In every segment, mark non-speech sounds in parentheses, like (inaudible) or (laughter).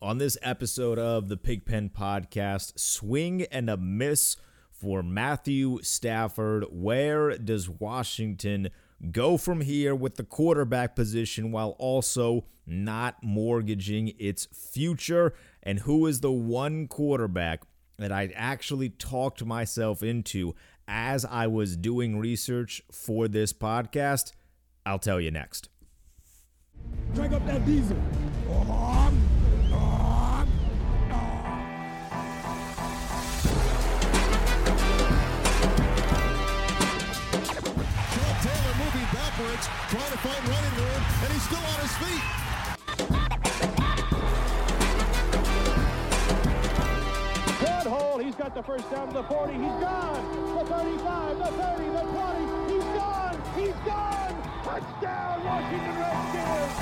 on this episode of the Pigpen Podcast. Swing and a miss for Matthew Stafford. Where does Washington go from here with the quarterback position while also not mortgaging its future? And who is the one quarterback that I actually talked myself into as I was doing research for this podcast? I'll tell you next. Crank up that diesel. Sean backwards, trying to find running room, and he's still on his feet. Good hole. He's got the first down to the 40. He's gone. The 35, the 30, the 20. He's gone. He's gone. Touchdown, Washington Redskins.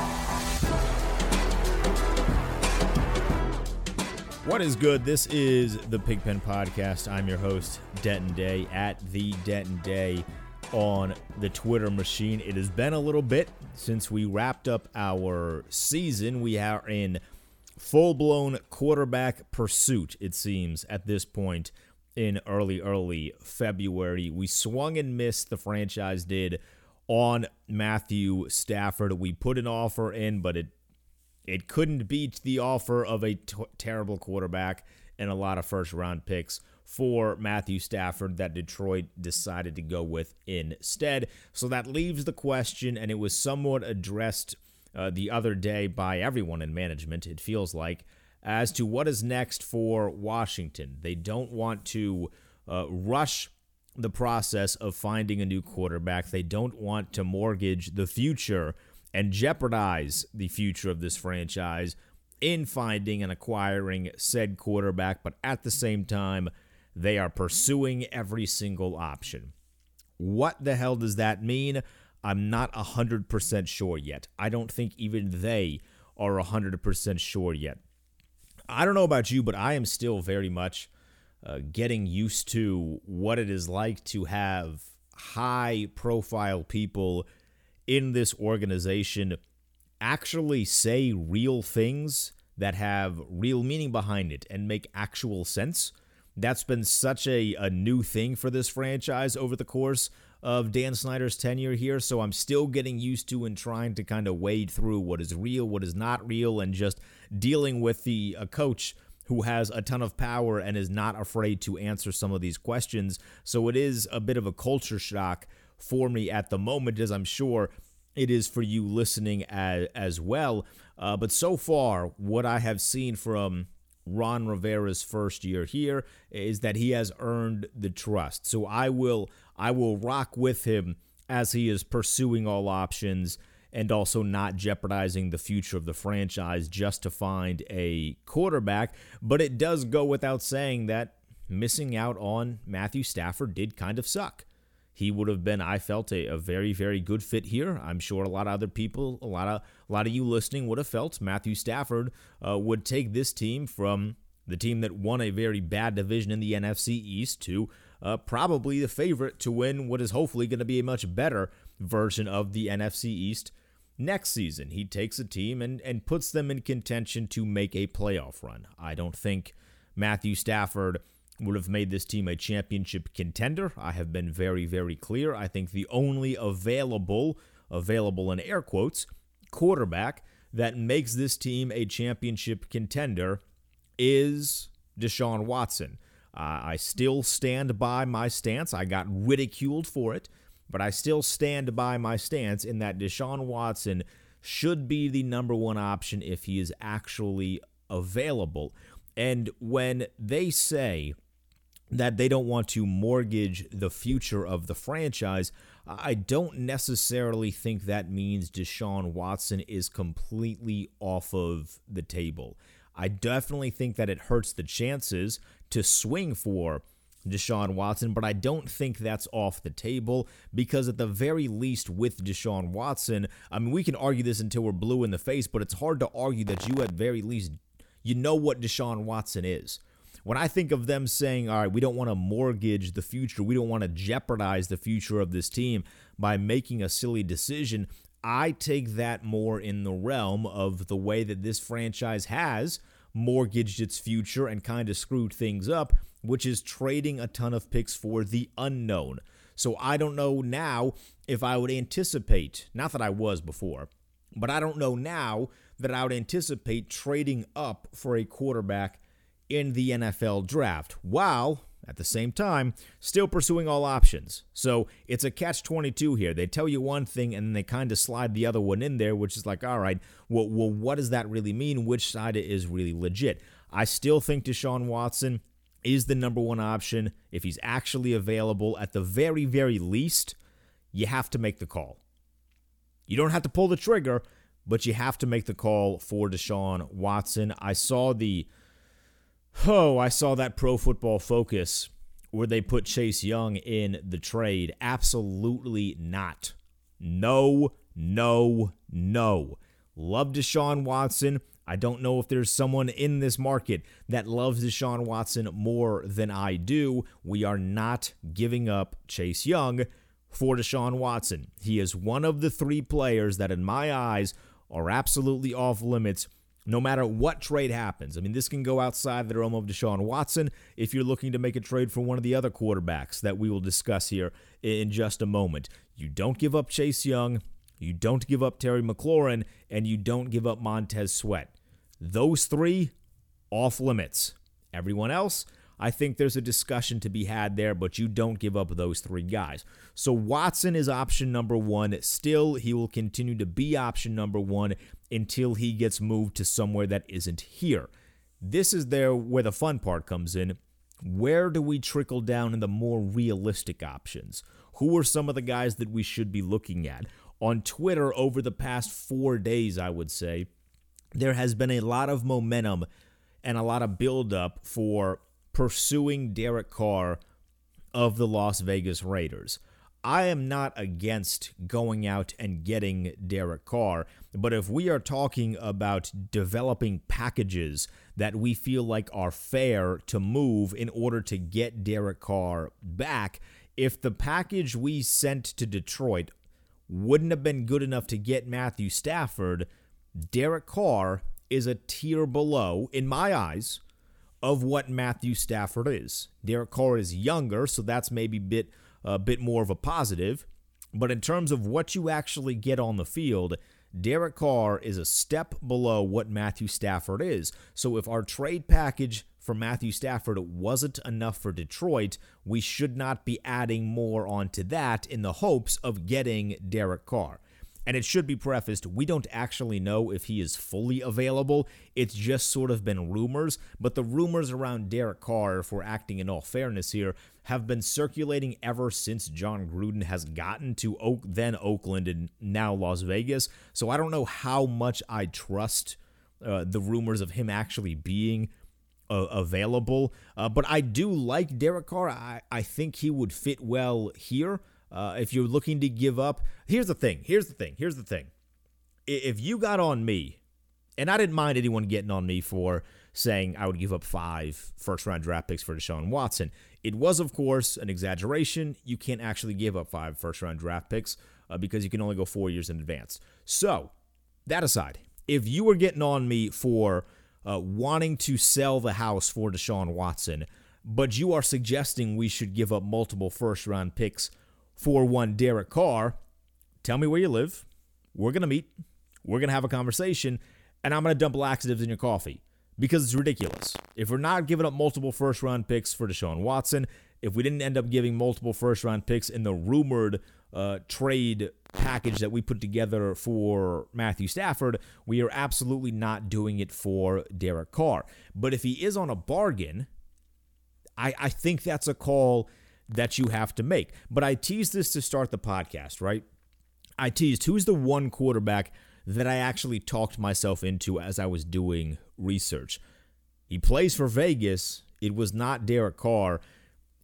What is good? This is the Pigpen Podcast. I'm your host, Denton Day, at the Denton Day on the Twitter machine. It has been a little bit since we wrapped up our season. We are in full blown quarterback pursuit, it seems, at this point in early, early February. We swung and missed, the franchise did, on Matthew Stafford. We put an offer in, but it it couldn't beat the offer of a t- terrible quarterback and a lot of first round picks for Matthew Stafford that Detroit decided to go with instead. So that leaves the question, and it was somewhat addressed uh, the other day by everyone in management, it feels like, as to what is next for Washington. They don't want to uh, rush the process of finding a new quarterback, they don't want to mortgage the future and jeopardize the future of this franchise in finding and acquiring said quarterback, but at the same time, they are pursuing every single option. What the hell does that mean? I'm not 100% sure yet. I don't think even they are 100% sure yet. I don't know about you, but I am still very much uh, getting used to what it is like to have high profile people in this organization actually say real things that have real meaning behind it and make actual sense. That's been such a, a new thing for this franchise over the course of Dan Snyder's tenure here. So I'm still getting used to and trying to kind of wade through what is real, what is not real, and just dealing with the a coach who has a ton of power and is not afraid to answer some of these questions. So it is a bit of a culture shock for me at the moment, as I'm sure it is for you listening as, as well. Uh, but so far, what I have seen from Ron Rivera's first year here is that he has earned the trust. So I will I will rock with him as he is pursuing all options and also not jeopardizing the future of the franchise just to find a quarterback. But it does go without saying that missing out on Matthew Stafford did kind of suck. He would have been, I felt, a, a very, very good fit here. I'm sure a lot of other people, a lot of a lot of you listening would have felt Matthew Stafford uh, would take this team from the team that won a very bad division in the NFC East to uh, probably the favorite to win what is hopefully going to be a much better version of the NFC East next season. He takes a team and, and puts them in contention to make a playoff run. I don't think Matthew Stafford would have made this team a championship contender. I have been very, very clear. I think the only available, available in air quotes, quarterback that makes this team a championship contender is Deshaun Watson. Uh, I still stand by my stance. I got ridiculed for it, but I still stand by my stance in that Deshaun Watson should be the number one option if he is actually available. And when they say that they don't want to mortgage the future of the franchise, I don't necessarily think that means Deshaun Watson is completely off of the table. I definitely think that it hurts the chances to swing for Deshaun Watson, but I don't think that's off the table because, at the very least, with Deshaun Watson, I mean, we can argue this until we're blue in the face, but it's hard to argue that you, at very least, you know what Deshaun Watson is. When I think of them saying, all right, we don't want to mortgage the future, we don't want to jeopardize the future of this team by making a silly decision, I take that more in the realm of the way that this franchise has mortgaged its future and kind of screwed things up, which is trading a ton of picks for the unknown. So I don't know now if I would anticipate, not that I was before, but I don't know now that I would anticipate trading up for a quarterback in the NFL draft, while at the same time still pursuing all options. So it's a catch 22 here. They tell you one thing and then they kind of slide the other one in there, which is like, all right, well, well, what does that really mean? Which side is really legit? I still think Deshaun Watson is the number one option. If he's actually available, at the very, very least, you have to make the call. You don't have to pull the trigger, but you have to make the call for Deshaun Watson. I saw the oh, I saw that Pro Football Focus where they put Chase Young in the trade. Absolutely not. No, no, no. Love Deshaun Watson. I don't know if there's someone in this market that loves Deshaun Watson more than I do. We are not giving up Chase Young for Deshaun Watson. He is one of the three players that, in my eyes, are absolutely off limits no matter what trade happens. I mean, this can go outside the realm of Deshaun Watson if you're looking to make a trade for one of the other quarterbacks that we will discuss here in just a moment. You don't give up Chase Young, you don't give up Terry McLaurin, and you don't give up Montez Sweat. Those three, off limits. Everyone else, I think there's a discussion to be had there, but you don't give up those three guys. So Watson is option number one. Still, he will continue to be option number one until he gets moved to somewhere that isn't here. This is there where the fun part comes in. Where do we trickle down in the more realistic options? Who are some of the guys that we should be looking at? On Twitter, over the past four days, I would say, there has been a lot of momentum and a lot of buildup for pursuing Derek Carr of the Las Vegas Raiders. I am not against going out and getting Derek Carr, but if we are talking about developing packages that we feel like are fair to move in order to get Derek Carr back, if the package we sent to Detroit wouldn't have been good enough to get Matthew Stafford, Derek Carr is a tier below, in my eyes, of what Matthew Stafford is. Derek Carr is younger, so that's maybe a bit a bit more of a positive. But in terms of what you actually get on the field, Derek Carr is a step below what Matthew Stafford is. So if our trade package for Matthew Stafford wasn't enough for Detroit, we should not be adding more onto that in the hopes of getting Derek Carr. And it should be prefaced, we don't actually know if he is fully available. It's just sort of been rumors. But the rumors around Derek Carr, if we're acting in all fairness here, have been circulating ever since Jon Gruden has gotten to Oak, then Oakland and now Las Vegas. So I don't know how much I trust uh, the rumors of him actually being uh, available. Uh, but I do like Derek Carr. I, I think he would fit well here. Uh, if you're looking to give up, here's the thing. Here's the thing. Here's the thing. If you got on me, and I didn't mind anyone getting on me for saying I would give up five first round draft picks for Deshaun Watson. It was, of course, an exaggeration. You can't actually give up five first round draft picks uh, because you can only go four years in advance. So, that aside, if you were getting on me for uh, wanting to sell the house for Deshaun Watson, but you are suggesting we should give up multiple first round picks for one Derek Carr, tell me where you live. We're going to meet. We're going to have a conversation, and I'm going to dump laxatives in your coffee because it's ridiculous. If we're not giving up multiple first round picks for Deshaun Watson, if we didn't end up giving multiple first round picks in the rumored uh, trade package that we put together for Matthew Stafford, we are absolutely not doing it for Derek Carr. But if he is on a bargain, I, I think that's a call that you have to make. But I teased this to start the podcast, right? I teased who's the one quarterback that I actually talked myself into as I was doing research. He plays for Vegas. It was not Derek Carr,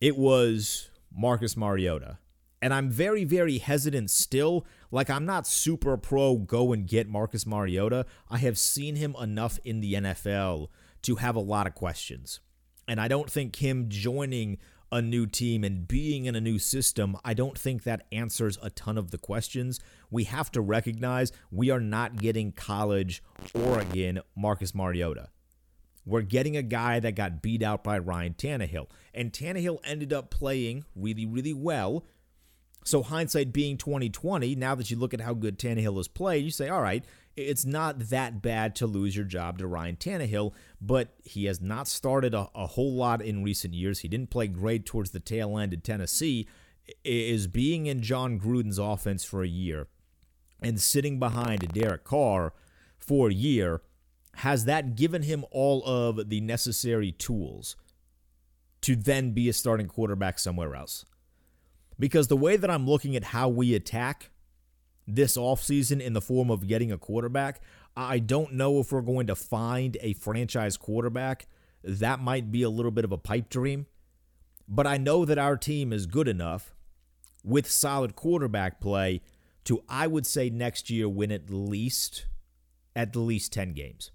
it was Marcus Mariota. And I'm very, very hesitant still. Like, I'm not super pro go and get Marcus Mariota. I have seen him enough in the NFL to have a lot of questions. And I don't think him joining a new team and being in a new system, I don't think that answers a ton of the questions. We have to recognize we are not getting college Oregon Marcus Mariota. we're getting a guy that got beat out by Ryan Tannehill. And Tannehill ended up playing really, really well. So hindsight being 2020, now that you look at how good Tannehill has played, you say, all right, it's not that bad to lose your job to Ryan Tannehill, but he has not started a, a whole lot in recent years. He didn't play great towards the tail end at Tennessee. Is being in Jon Gruden's offense for a year and sitting behind Derek Carr for a year, has that given him all of the necessary tools to then be a starting quarterback somewhere else? Because the way that I'm looking at how we attack this offseason in the form of getting a quarterback. I don't know if we're going to find a franchise quarterback. That might be a little bit of a pipe dream. But I know that our team is good enough with solid quarterback play to, I would say, next year win at least at least 10 games.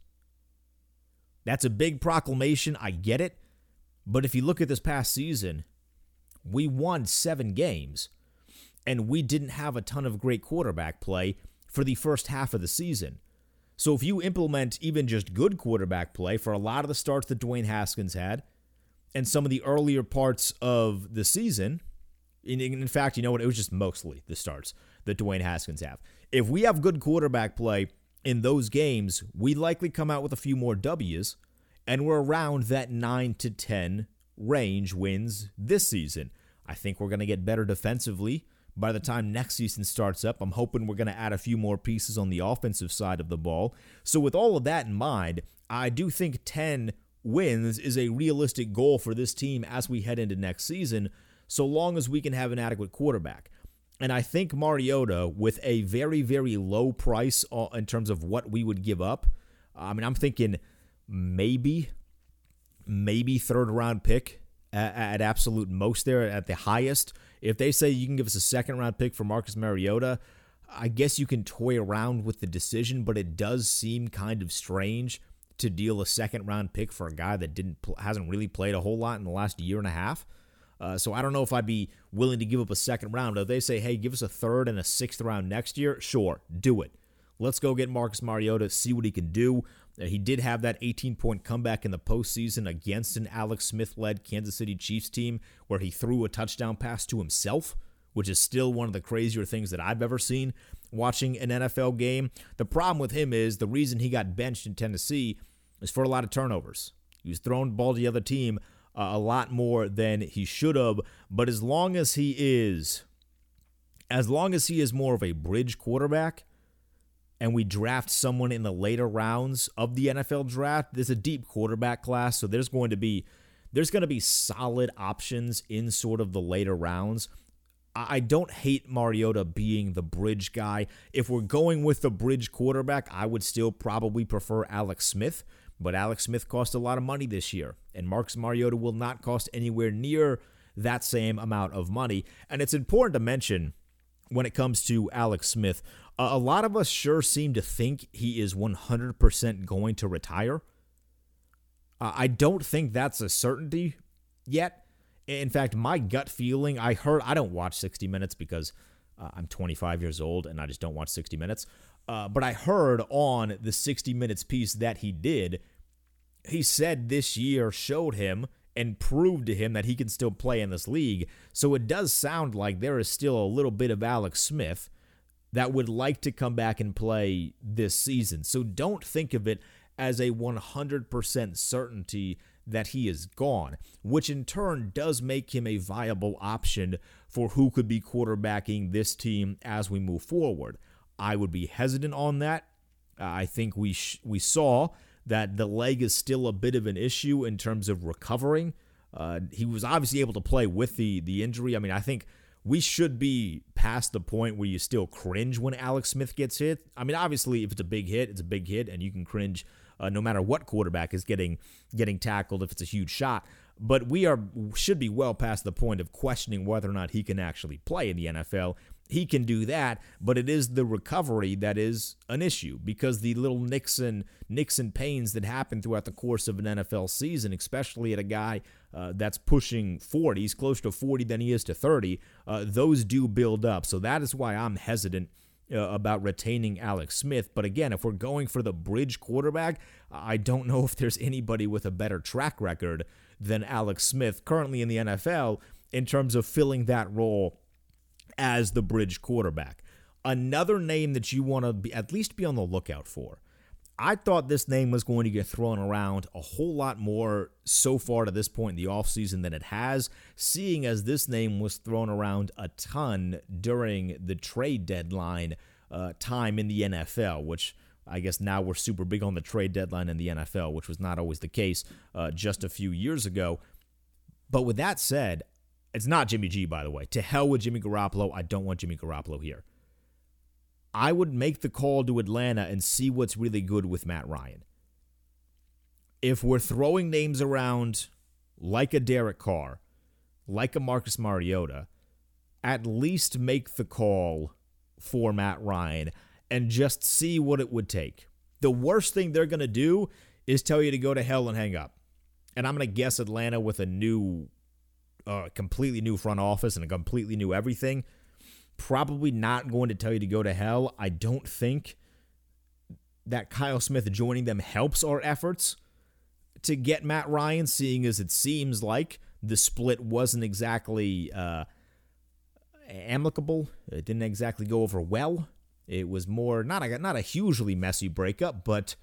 That's a big proclamation. I get it. But if you look at this past season, we won seven games and we didn't have a ton of great quarterback play for the first half of the season. So if you implement even just good quarterback play for a lot of the starts that Dwayne Haskins had and some of the earlier parts of the season, in, in fact, you know what? It was just mostly the starts that Dwayne Haskins have. If we have good quarterback play in those games, we likely come out with a few more W's, and we're around that 9 to 10 range wins this season. I think we're going to get better defensively by the time next season starts up. I'm hoping we're going to add a few more pieces on the offensive side of the ball. So, with all of that in mind, I do think 10 wins is a realistic goal for this team as we head into next season, so long as we can have an adequate quarterback. And I think Mariota, with a very, very low price in terms of what we would give up, I mean, I'm thinking maybe, maybe third round pick at, at absolute most there at the highest. If they say you can give us a second round pick for Marcus Mariota, I guess you can toy around with the decision, but it does seem kind of strange to deal a second round pick for a guy that didn't hasn't really played a whole lot in the last year and a half. Uh, so I don't know if I'd be willing to give up a second round. If they say, "Hey, give us a third and a sixth round next year," sure, do it. Let's go get Marcus Mariota, see what he can do. Uh, he did have that 18 point comeback in the postseason against an Alex Smith led Kansas City Chiefs team where he threw a touchdown pass to himself, which is still one of the crazier things that I've ever seen watching an NFL game. The problem with him is the reason he got benched in Tennessee is for a lot of turnovers. He was throwing the ball to the other team uh, a lot more than he should have. But as long as he is, as long as he is more of a bridge quarterback, and we draft someone in the later rounds of the NFL draft, there's a deep quarterback class, so there's going to be there's going to be solid options in sort of the later rounds. I don't hate Mariota being the bridge guy. If we're going with the bridge quarterback, I would still probably prefer Alex Smith, but Alex Smith cost a lot of money this year, and Marcus Mariota will not cost anywhere near that same amount of money. And it's important to mention when it comes to Alex Smith, a lot of us sure seem to think he is 100% going to retire. I don't think that's a certainty yet. In fact, my gut feeling, I heard, I don't watch 60 Minutes because uh, I'm 25 years old and I just don't watch 60 Minutes. Uh, but I heard on the 60 Minutes piece that he did, he said this year showed him and proved to him that he can still play in this league. So it does sound like there is still a little bit of Alex Smith that would like to come back and play this season. So don't think of it as a 100% certainty that he is gone, which in turn does make him a viable option for who could be quarterbacking this team as we move forward. I would be hesitant on that. I think we sh- we saw that the leg is still a bit of an issue in terms of recovering. Uh, he was obviously able to play with the the injury. I mean, I think we should be past the point where you still cringe when Alex Smith gets hit. I mean, obviously, if it's a big hit, it's a big hit, and you can cringe uh, no matter what quarterback is getting getting tackled if it's a huge shot. But we are should be well past the point of questioning whether or not he can actually play in the NFL he can do that, but it is the recovery that is an issue because the little Nixon Nixon pains that happen throughout the course of an NFL season, especially at a guy uh, that's pushing 40, he's closer to 40 than he is to 30, uh, those do build up. So that is why I'm hesitant uh, about retaining Alex Smith. But again, if we're going for the bridge quarterback, I don't know (laughs) if there's anybody with a better track record than Alex Smith currently in the NFL in terms of filling that role as the bridge quarterback. Another name that you want to at least be on the lookout for. I thought this name was going to get thrown around a whole lot more so far to this point in the offseason than it has, seeing as this name was thrown around a ton during the trade deadline uh, time in the NFL, which I guess now we're super big on the trade deadline in the NFL, which was not always the case uh, just a few years ago. But with that said, it's not Jimmy G, by the way. To hell with Jimmy Garoppolo. I don't want Jimmy Garoppolo here. I would make the call to Atlanta and see what's really good with Matt Ryan. If we're throwing names around like a Derek Carr, like a Marcus Mariota, at least make the call for Matt Ryan and just see what it would take. The worst thing they're going to do is tell you to go to hell and hang up. And I'm going to guess Atlanta with a new, uh, completely new front office and a completely new everything probably not going to tell you to go to hell. I don't think that Kyle Smith joining them helps our efforts to get Matt Ryan, seeing as it seems like the split wasn't exactly uh, amicable. It didn't exactly go over well. It was more not a not a hugely messy breakup, but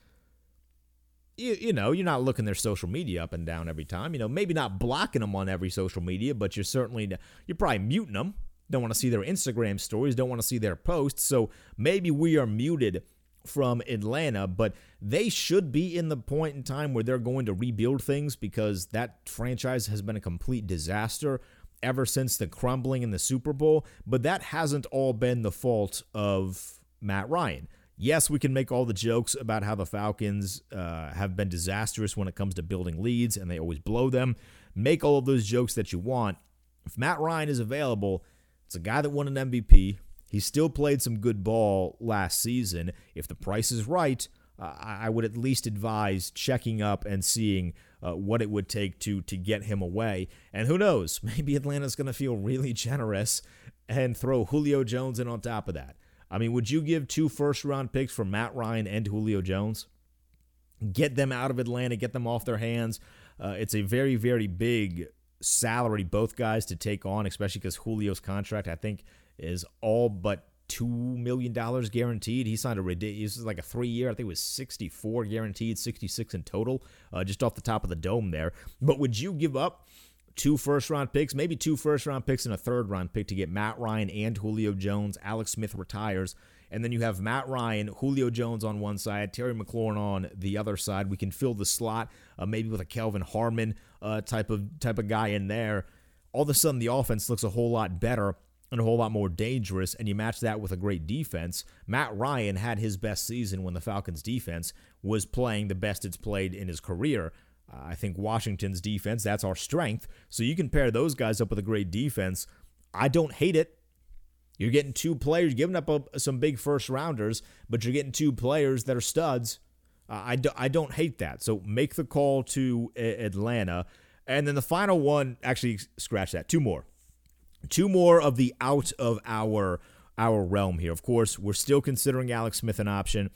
you, you know you're not looking their social media up and down every time. You know maybe not blocking them on every social media, but you're certainly you're probably muting them don't want to see their Instagram stories, don't want to see their posts. So maybe we are muted from Atlanta, but they should be in the point in time where they're going to rebuild things because that franchise has been a complete disaster ever since the crumbling in the Super Bowl. But that hasn't all been the fault of Matt Ryan. Yes, we can make all the jokes about how the Falcons uh, have been disastrous when it comes to building leads and they always blow them. Make all of those jokes that you want. If Matt Ryan is available, it's a guy that won an MVP. He still played some good ball last season. If the price is right, uh, I would at least advise checking up and seeing uh, what it would take to to get him away. And who knows? (laughs) Maybe Atlanta's going to feel really generous and throw Julio Jones in on top of that. I mean, would you give two first round picks for Matt Ryan and Julio Jones? Get them out of Atlanta, get them off their hands. Uh, it's a very, very big salary both guys to take on, especially because Julio's contract I think is all but two million dollars guaranteed. He signed a ridiculous, like a three year. I think it was sixty four guaranteed, sixty six in total, uh, just off the top of the dome there. But would you give up? Two first round picks, maybe two first round picks and a third round pick to get Matt Ryan and Julio Jones. Alex Smith retires and then you have Matt Ryan, Julio Jones on one side, Terry McLaurin on the other side. We can fill the slot uh, maybe with a Kelvin Harmon uh, type of type of guy in there. All of a sudden, the offense looks a whole lot better and a whole lot more dangerous. And you match that with a great defense. Matt Ryan had his best season when the Falcons' defense was playing the best it's played in his career. I think Washington's defense, that's our strength. So you can pair those guys up with a great defense. I don't hate it. You're getting two players, giving up a, some big first rounders, but you're getting two players that are studs. Uh, I, do, I don't hate that. So make the call to a- Atlanta. And then the final one, actually, scratch that. Two more. Two more of the out of our our realm here. Of course, we're still considering Alex Smith an option.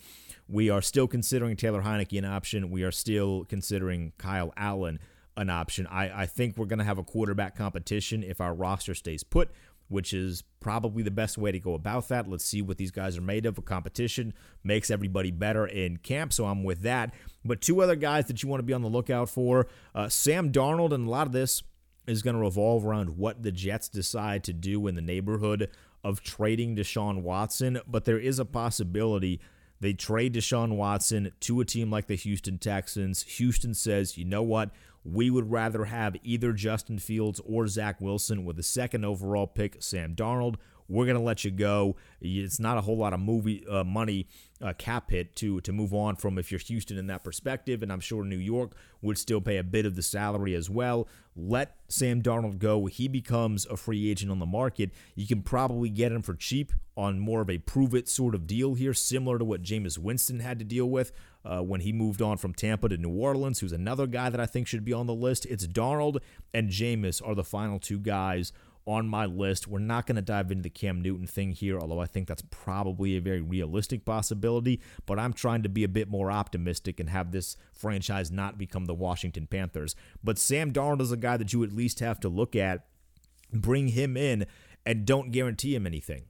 We are still considering Taylor Heinicke an option. We are still considering Kyle Allen an option. I, I think we're going to have a quarterback competition if our roster stays put which is probably the best way to go about that. Let's see what these guys are made of. A competition makes everybody better in camp, so I'm with that. But two other guys that you want to be on the lookout for uh, Sam Darnold, and a lot of this is going to revolve around what the Jets decide to do in the neighborhood of trading Deshaun Watson. But there is a possibility they trade Deshaun Watson to a team like the Houston Texans. Houston says, you know what? We would rather have either Justin Fields or Zach Wilson with the second overall pick, Sam Darnold. We're gonna let you go. It's not a whole lot of movie uh, money uh, cap hit to to move on from if you're Houston in that perspective, and I'm sure New York would still pay a bit of the salary as well. Let Sam Darnold go. He becomes a free agent on the market. You can probably get him for cheap on more of a prove it sort of deal here, similar to what Jameis Winston had to deal with uh, when he moved on from Tampa to New Orleans, who's another guy that I think should be on the list. It's Darnold and Jameis are the final two guys on my list. We're not going to dive into the Cam Newton thing here, although I think that's probably a very realistic possibility. But I'm trying to be a bit more optimistic and have this franchise not become the Washington Panthers. But Sam Darnold is a guy that you at least have to look at, bring him in, and don't guarantee him anything.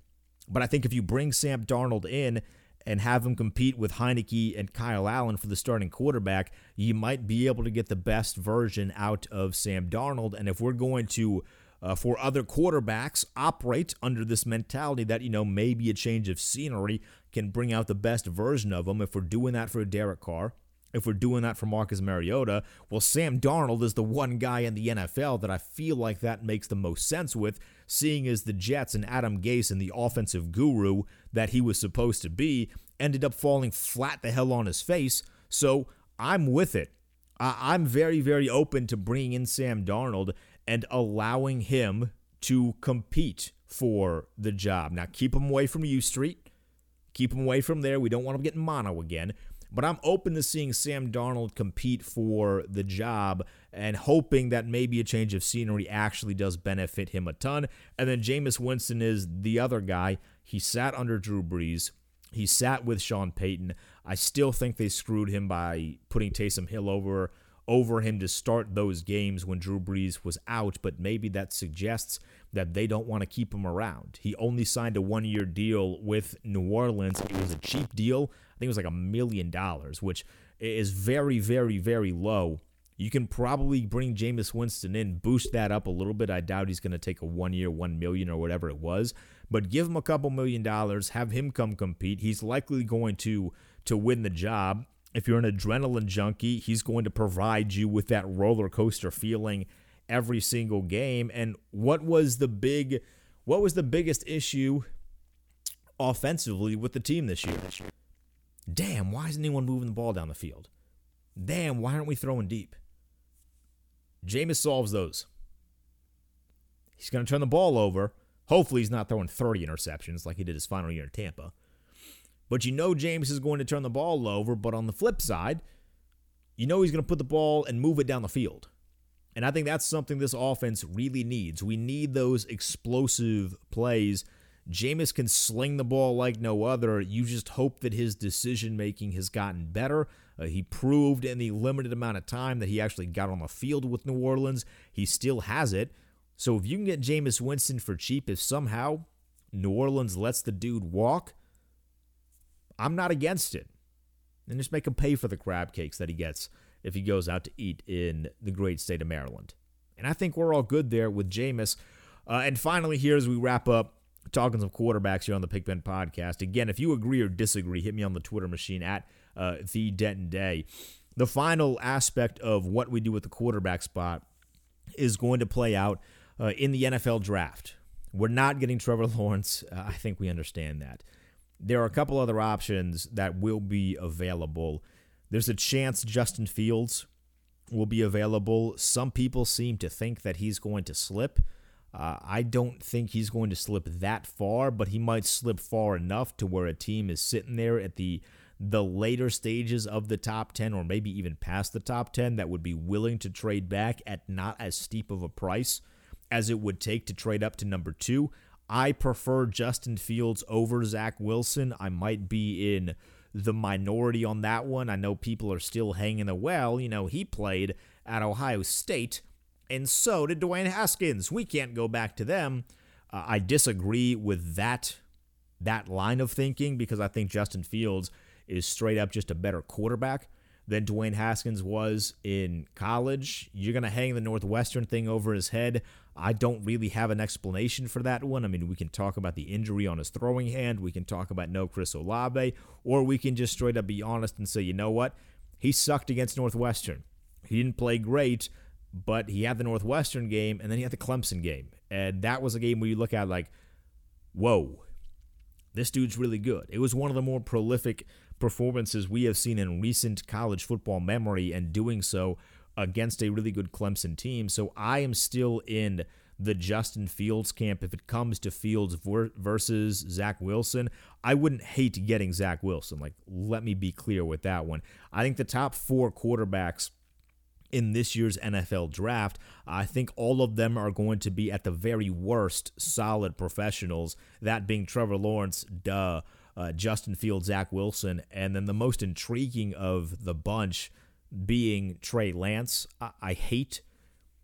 But I think if you bring Sam Darnold in, and have him compete with Heinicke and Kyle Allen for the starting quarterback, you might be able to get the best version out of Sam Darnold. And if we're going to uh, for other quarterbacks operate under this mentality that, you know, maybe a change of scenery can bring out the best version of them. If we're doing that for Derek Carr, if we're doing that for Marcus Mariota, well, Sam Darnold is the one guy in the NFL that I feel like that makes the most sense with, seeing as the Jets and Adam Gase and the offensive guru that he was supposed to be ended up falling flat the hell on his face. So I'm with it. I'm very, very open to bringing in Sam Darnold and allowing him to compete for the job. Now, keep him away from U Street. Keep him away from there. We don't want him getting mono again. But I'm open to seeing Sam Darnold compete for the job and hoping that maybe a change of scenery actually does benefit him a ton. And then Jameis Winston is the other guy. He sat under Drew Brees. He sat with Sean Payton. I still think they screwed him by putting Taysom Hill over over him to start those games when Drew Brees was out, but maybe that suggests that they don't want to keep him around. He only signed a one year deal with New Orleans. It was a cheap deal. I think it was like a million dollars, which is very, very, very low. You can probably bring Jameis Winston in, boost that up a little bit. I doubt he's going to take a one year, one million or whatever it was, but give him a couple million dollars, have him come compete. He's likely going to to win the job if you're an adrenaline junkie, he's going to provide you with that roller coaster feeling every single game. And what was the big what was the biggest issue offensively with the team this year? Damn, why isn't anyone moving the ball down the field? Damn, why aren't we throwing deep? Jameis solves those. He's going to turn the ball over. Hopefully, he's not throwing 30 interceptions like he did his final year in Tampa. But you know Jameis is going to turn the ball over. But on the flip side, you know he's going to put the ball and move it down the field. And I think that's something this offense really needs. We need those explosive plays. Jameis can sling the ball like no other. You just hope that his decision making has gotten better. Uh, he proved in the limited amount of time that he actually got on the field with New Orleans. He still has it. So if you can get Jameis Winston for cheap, if somehow New Orleans lets the dude walk, I'm not against it. And just make him pay for the crab cakes that he gets if he goes out to eat in the great state of Maryland. And I think we're all good there with Jameis. Uh, and finally, here as we wrap up, talking some quarterbacks here on the Pigpen podcast. Again, if you agree or disagree, hit me on the Twitter machine at uh, the Denton Day. The final aspect of what we do with the quarterback spot is going to play out uh, in the NFL draft. We're not getting Trevor (laughs) Lawrence. Uh, I think we understand that. There are a couple other options that will be available. There's a chance Justin Fields will be available. Some people seem to think that he's going to slip. Uh, I don't think he's going to slip that far, but he might slip far enough to where a team is sitting there at the the later stages of the top 10 or maybe even past the top 10 that would be willing to trade back at not as steep of a price as it would take to trade up to number 2. I prefer Justin Fields over Zach Wilson. I might be in the minority on that one. I know people are still hanging the well. You know, he played at Ohio State, and so did Dwayne Haskins. We can't go back to them. Uh, I disagree with that that line of thinking because I think Justin Fields is straight up just a better quarterback than Dwayne Haskins was in college. You're going to hang the Northwestern thing over his head. I don't really have an explanation for that one. I mean, we can talk about the injury on his throwing hand, we can talk about no Chris Olave, or we can just straight up be honest and say, you know what? He sucked against Northwestern. He didn't play great, but he had the Northwestern game and then he had the Clemson game. And that was a game where you look at like, whoa, this dude's really good. It was one of the more prolific performances we have seen in recent college football memory, and doing so against a really good Clemson team. So I am still in the Justin Fields camp. If it comes to Fields versus Zach Wilson, I wouldn't hate getting Zach Wilson. Like, let me be clear with that one. I think the top four quarterbacks in this year's NFL draft. I think all of them are going to be at the very worst solid professionals, that being Trevor Lawrence, duh, uh, Justin Fields, Zach Wilson, and then the most intriguing of the bunch being Trey Lance. I, I hate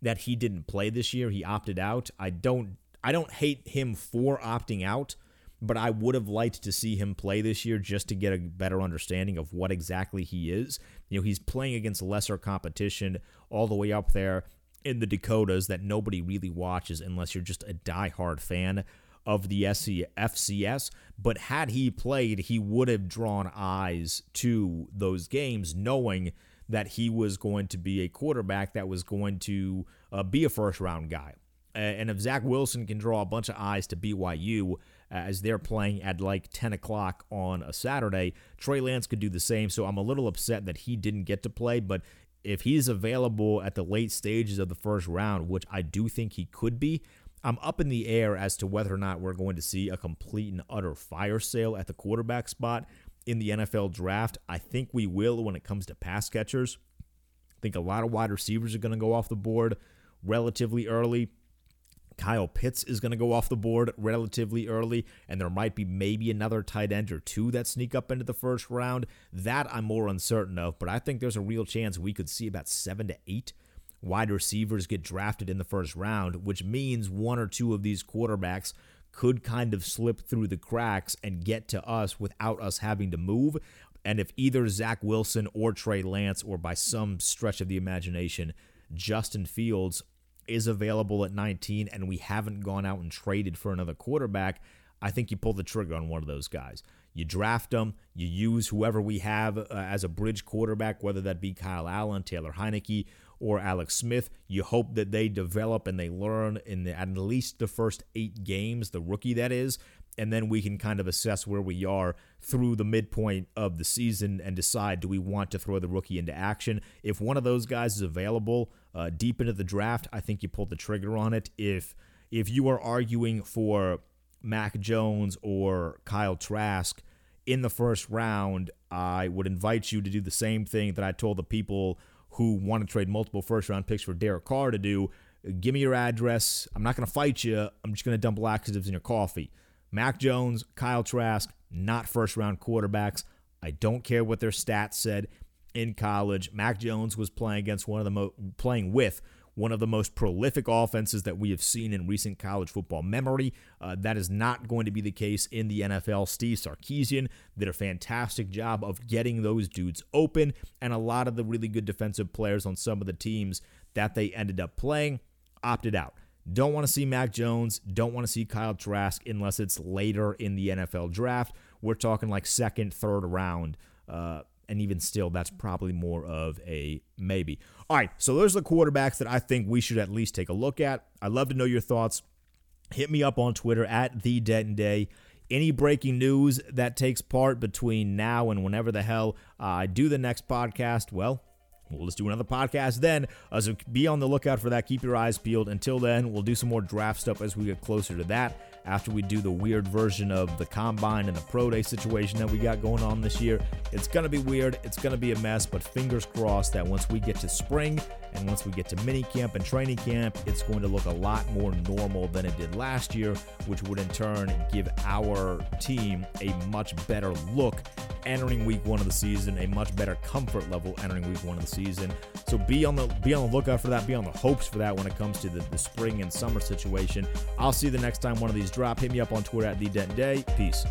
that he didn't play this year. He opted out. I don't I don't hate him for opting out, but I would have liked to see him play this year just to get a better understanding of what exactly he is. You know, he's playing against lesser competition all the way up there in the Dakotas that nobody really watches unless you're just a diehard fan of the FCS. But had he played, he would have drawn eyes to those games, knowing that he was going to be a quarterback that was going to uh, be a first round guy. And if Zach Wilson can draw a bunch of eyes to BYU as they're playing at like 10 o'clock on a Saturday, Trey Lance could do the same. So I'm a little upset that he didn't get to play. But if he's available at the late stages of the first round, which I do think he could be, I'm up in the air as to whether or not we're going to see a complete and utter fire sale at the quarterback spot in the NFL draft. I think we will when it comes to pass catchers. I think a lot of wide receivers are going to go off the board relatively early. Kyle Pitts is going to go off the board relatively early, and there might be maybe another tight end or two that sneak up into the first round. That I'm more uncertain of, but I think there's a real chance we could see about seven to eight wide receivers get drafted in the first round, which means one or two of these quarterbacks could kind of slip through the cracks and get to us without us having to move. And if either Zach Wilson or Trey Lance, or by some stretch of the imagination, Justin Fields is available at 19 and we haven't gone out and traded for another quarterback, I think you pull the trigger on one of those guys. You draft them, you use whoever we have uh, as a bridge quarterback, whether that be Kyle Allen, Taylor Heinicke, or Alex Smith. You hope that they develop and they learn in the, at least the first eight games, the rookie that is, and then we can kind of assess where we are through the midpoint of the season and decide do we want to throw the rookie into action. If one of those guys is available uh, deep into the draft, I think you pull the trigger on it. If if you are arguing for Mac Jones or Kyle Trask in the first round, I would invite you to do the same thing that I told the people who want to trade multiple first round picks for Derek Carr to do. Give me your address. I'm not going to fight you. I'm just going to dump laxatives in your coffee. Mac Jones, Kyle Trask, not first round quarterbacks. I don't care what their stats said in college. Mac Jones was playing against one of the mo- playing with one of the most prolific offenses that we have seen in recent college football memory. Uh, that is not going to be the case in the NFL. Steve Sarkisian did a fantastic job of getting those dudes open, and a lot of the really good defensive players on some of the teams that they ended up playing opted out. Don't want to see Mac Jones. Don't want to see Kyle Trask unless it's later in the NFL draft. We're talking like second, third round. Uh, and even still, that's probably more of a maybe. All right, so those are the quarterbacks that I think we should at least take a look at. I'd love to know your thoughts. Hit me up on Twitter at the Denton Day. Any breaking news that takes part between now and whenever the hell I do the next podcast, well, We'll just do another podcast then. Uh, so be on the lookout for that. Keep your eyes peeled. Until then, we'll do some more draft stuff as we get closer to that after we do the weird version of the combine and the pro day situation that we got going on this year. It's going to be weird. It's going to be a mess, but fingers crossed that once we get to spring and once we get to mini camp and training camp, it's going to look a lot more normal than it did last year, which would in turn give our team a much better look entering week one of the season, a much better comfort level entering week one of the season. So be on the be on the lookout for that, be on the hopes for that when it comes to the, the spring and summer situation. I'll see you the next time one of these drop. Hit me up on Twitter at the Denton Day. Peace.